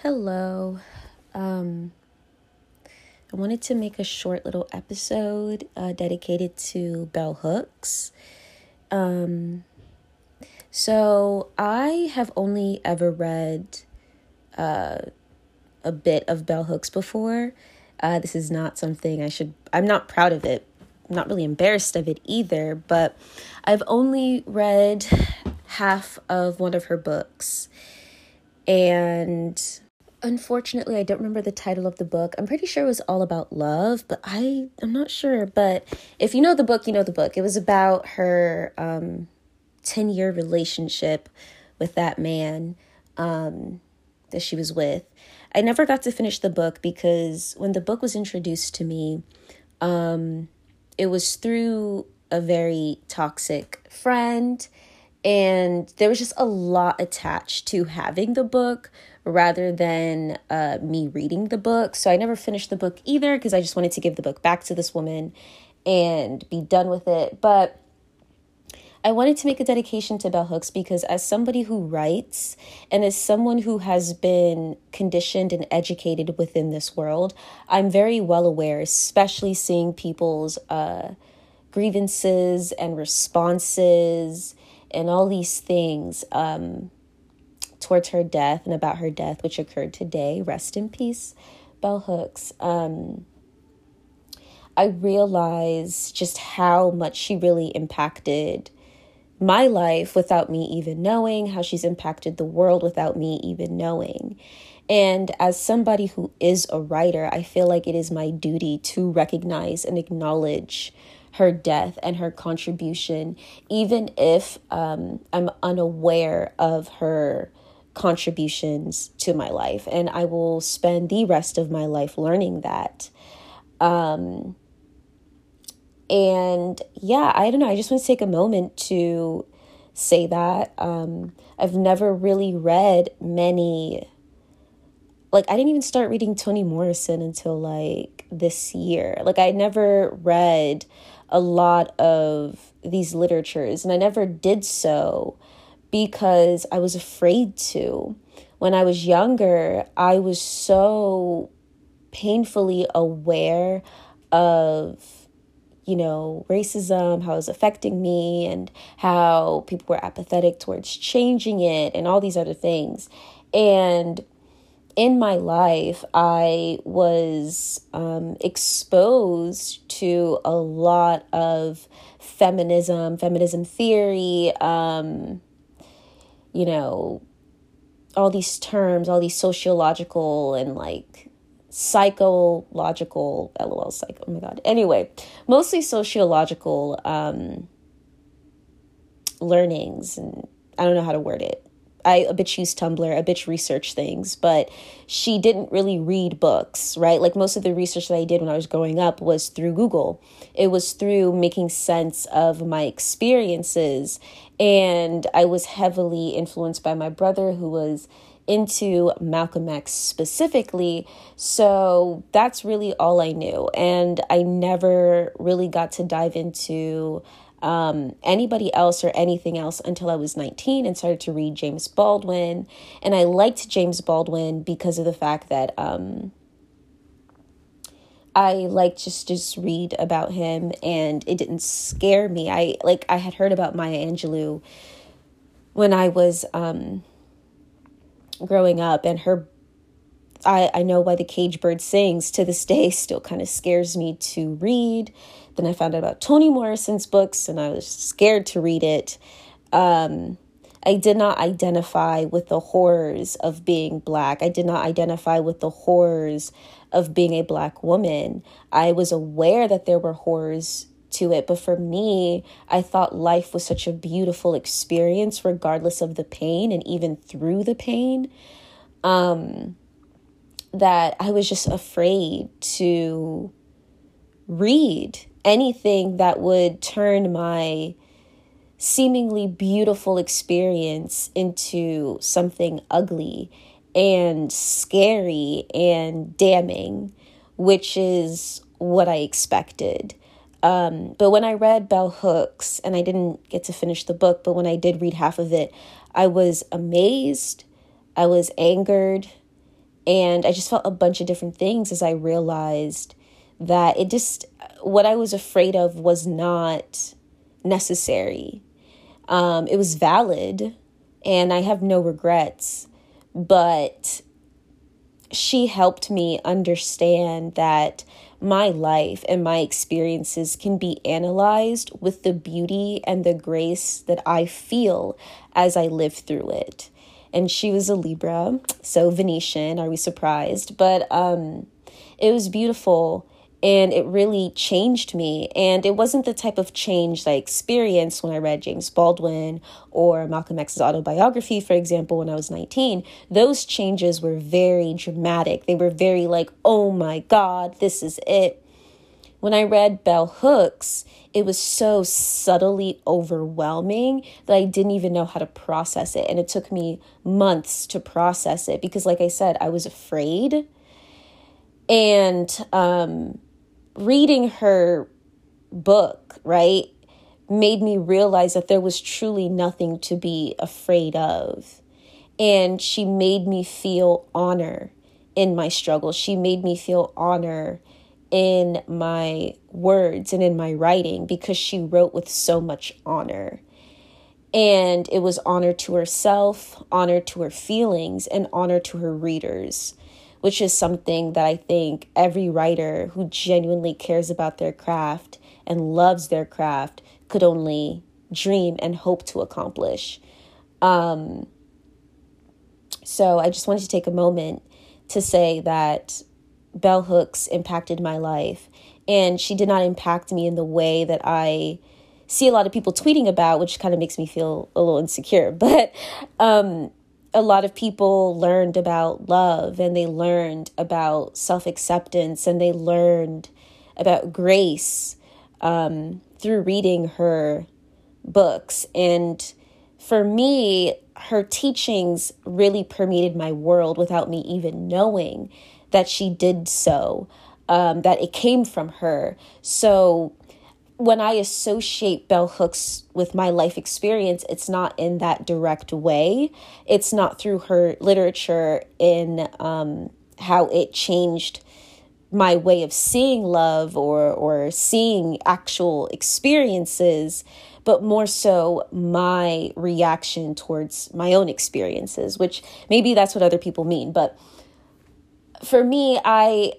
Hello. Um, I wanted to make a short little episode uh, dedicated to bell hooks. Um, so I have only ever read uh, a bit of bell hooks before. Uh, this is not something I should, I'm not proud of it. I'm not really embarrassed of it either, but I've only read half of one of her books. And unfortunately, I don't remember the title of the book. I'm pretty sure it was all about love, but I I'm not sure. But if you know the book, you know the book. It was about her um, ten year relationship with that man um, that she was with. I never got to finish the book because when the book was introduced to me, um, it was through a very toxic friend and there was just a lot attached to having the book rather than uh, me reading the book. So I never finished the book either because I just wanted to give the book back to this woman and be done with it. But I wanted to make a dedication to bell hooks because, as somebody who writes and as someone who has been conditioned and educated within this world, I'm very well aware, especially seeing people's uh, grievances and responses and all these things um, towards her death and about her death, which occurred today. Rest in peace, Bell Hooks. Um, I realized just how much she really impacted my life without me even knowing, how she's impacted the world without me even knowing. And as somebody who is a writer, I feel like it is my duty to recognize and acknowledge her death and her contribution, even if um, I'm unaware of her contributions to my life. And I will spend the rest of my life learning that. Um, and yeah, I don't know. I just want to take a moment to say that. Um, I've never really read many like I didn't even start reading Toni Morrison until like this year. Like I never read a lot of these literatures, and I never did so because I was afraid to. When I was younger, I was so painfully aware of you know, racism, how it was affecting me, and how people were apathetic towards changing it, and all these other things. And in my life, I was um, exposed to a lot of feminism, feminism theory, um, you know, all these terms, all these sociological and like psychological, lol, psycho, oh my god. Anyway, mostly sociological um, learnings, and I don't know how to word it I a bitch use Tumblr, a bitch research things, but she didn't really read books, right? Like most of the research that I did when I was growing up was through Google. It was through making sense of my experiences. And I was heavily influenced by my brother who was into Malcolm X specifically. So that's really all I knew. And I never really got to dive into um, anybody else or anything else until I was 19 and started to read James Baldwin. And I liked James Baldwin because of the fact that um, I like just just read about him and it didn't scare me. I like I had heard about Maya Angelou when I was um, growing up and her I, I know why the cage bird sings to this day still kind of scares me to read then I found out about Toni Morrison's books and I was scared to read it. Um, I did not identify with the horrors of being black. I did not identify with the horrors of being a black woman. I was aware that there were horrors to it, but for me, I thought life was such a beautiful experience, regardless of the pain and even through the pain, um, that I was just afraid to read anything that would turn my seemingly beautiful experience into something ugly and scary and damning, which is what I expected. Um, but when I read Bell Hooks, and I didn't get to finish the book, but when I did read half of it, I was amazed, I was angered, And I just felt a bunch of different things as I realized that it just, what I was afraid of was not necessary. Um, it was valid, and I have no regrets, but she helped me understand that my life and my experiences can be analyzed with the beauty and the grace that I feel as I live through it and she was a Libra, so Venusian. Are we surprised? But um, it was beautiful and it really changed me. And it wasn't the type of change that I experienced when I read James Baldwin or Malcolm X's autobiography, for example, when I was 19. Those changes were very dramatic. They were very like, oh my God, this is it. When I read Bell Hooks, it was so subtly overwhelming that I didn't even know how to process it. And it took me months to process it because, like I said, I was afraid. And um, reading her book, right, made me realize that there was truly nothing to be afraid of. And she made me feel honor in my struggle. She made me feel honor in my words and in my writing because she wrote with so much honor. And it was honor to herself, honor to her feelings, and honor to her readers, which is something that I think every writer who genuinely cares about their craft and loves their craft could only dream and hope to accomplish. Um, so I just wanted to take a moment to say that bell hooks impacted my life. And she did not impact me in the way that I see a lot of people tweeting about, which kind of makes me feel a little insecure. But um, a lot of people learned about love and they learned about self acceptance and they learned about grace um, through reading her books. And for me, her teachings really permeated my world without me even knowing that she did so, um, that it came from her. So when I associate bell hooks with my life experience, it's not in that direct way. It's not through her literature in um, how it changed my way of seeing love or or seeing actual experiences but more so my reaction towards my own experiences which maybe that's what other people mean but for me, I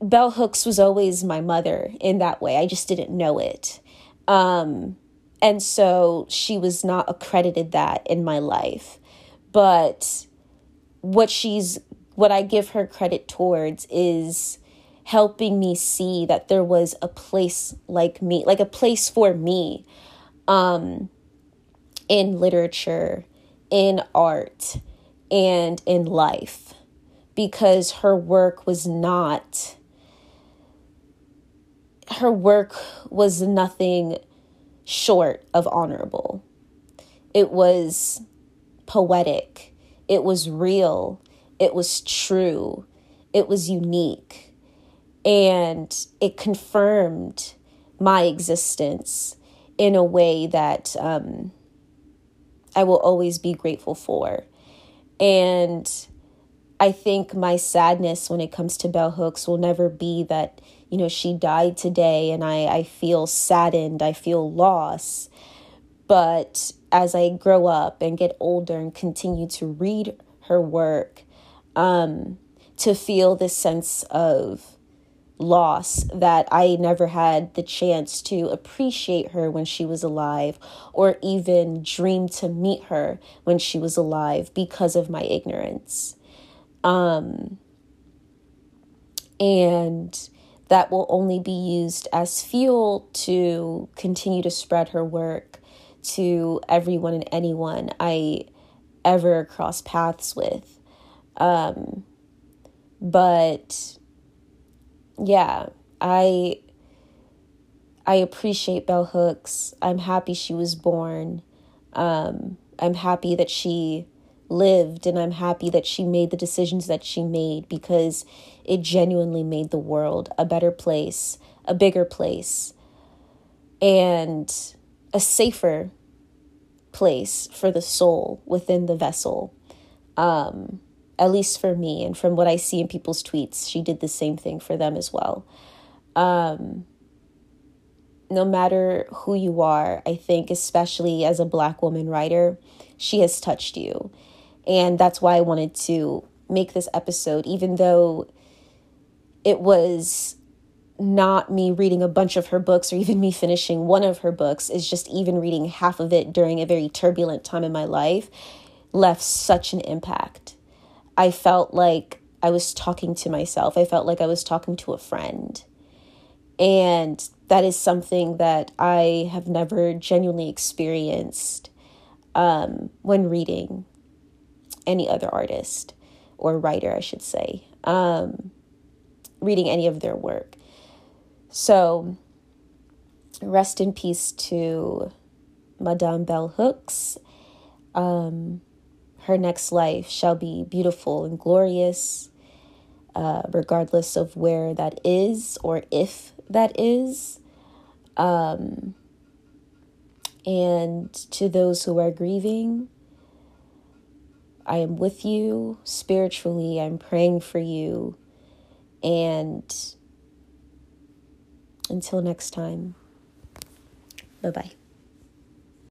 Bell Hooks was always my mother in that way. I just didn't know it. Um, and so she was not accredited that in my life. But what she's what I give her credit towards is helping me see that there was a place like me, like a place for me um in literature, in art, and in life because her work was not her work was nothing short of honorable. It was poetic. It was real. It was true. It was unique. And it confirmed my existence in a way that um, I will always be grateful for. And I think my sadness when it comes to Bell Hooks will never be that, you know, she died today and I, I feel saddened, I feel loss. But as I grow up and get older and continue to read her work, um, to feel this sense of loss that I never had the chance to appreciate her when she was alive or even dream to meet her when she was alive because of my ignorance. Um, and that will only be used as fuel to continue to spread her work to everyone and anyone I ever cross paths with. Um, but yeah, I I appreciate Bell Hooks. I'm happy she was born. Um, I'm happy that she lived and I'm happy that she made the decisions that she made because it genuinely made the world a better place, a bigger place, and a safer place for the soul within the vessel. Um, at least for me and from what I see in people's tweets, she did the same thing for them as well. Um, no matter who you are, I think, especially as a black woman writer, she has touched you. And that's why I wanted to make this episode, even though it was not me reading a bunch of her books or even me finishing one of her books, is just even reading half of it during a very turbulent time in my life left such an impact. I felt like I was talking to myself. I felt like I was talking to a friend. And that is something that I have never genuinely experienced um, when reading any other artist or writer, I should say, um, reading any of their work. So, rest in peace to Madame Bell Hooks. Um, her next life shall be beautiful and glorious, uh, regardless of where that is or if that is. Um, and to those who are grieving, I am with you spiritually. I'm praying for you. And until next time, bye bye.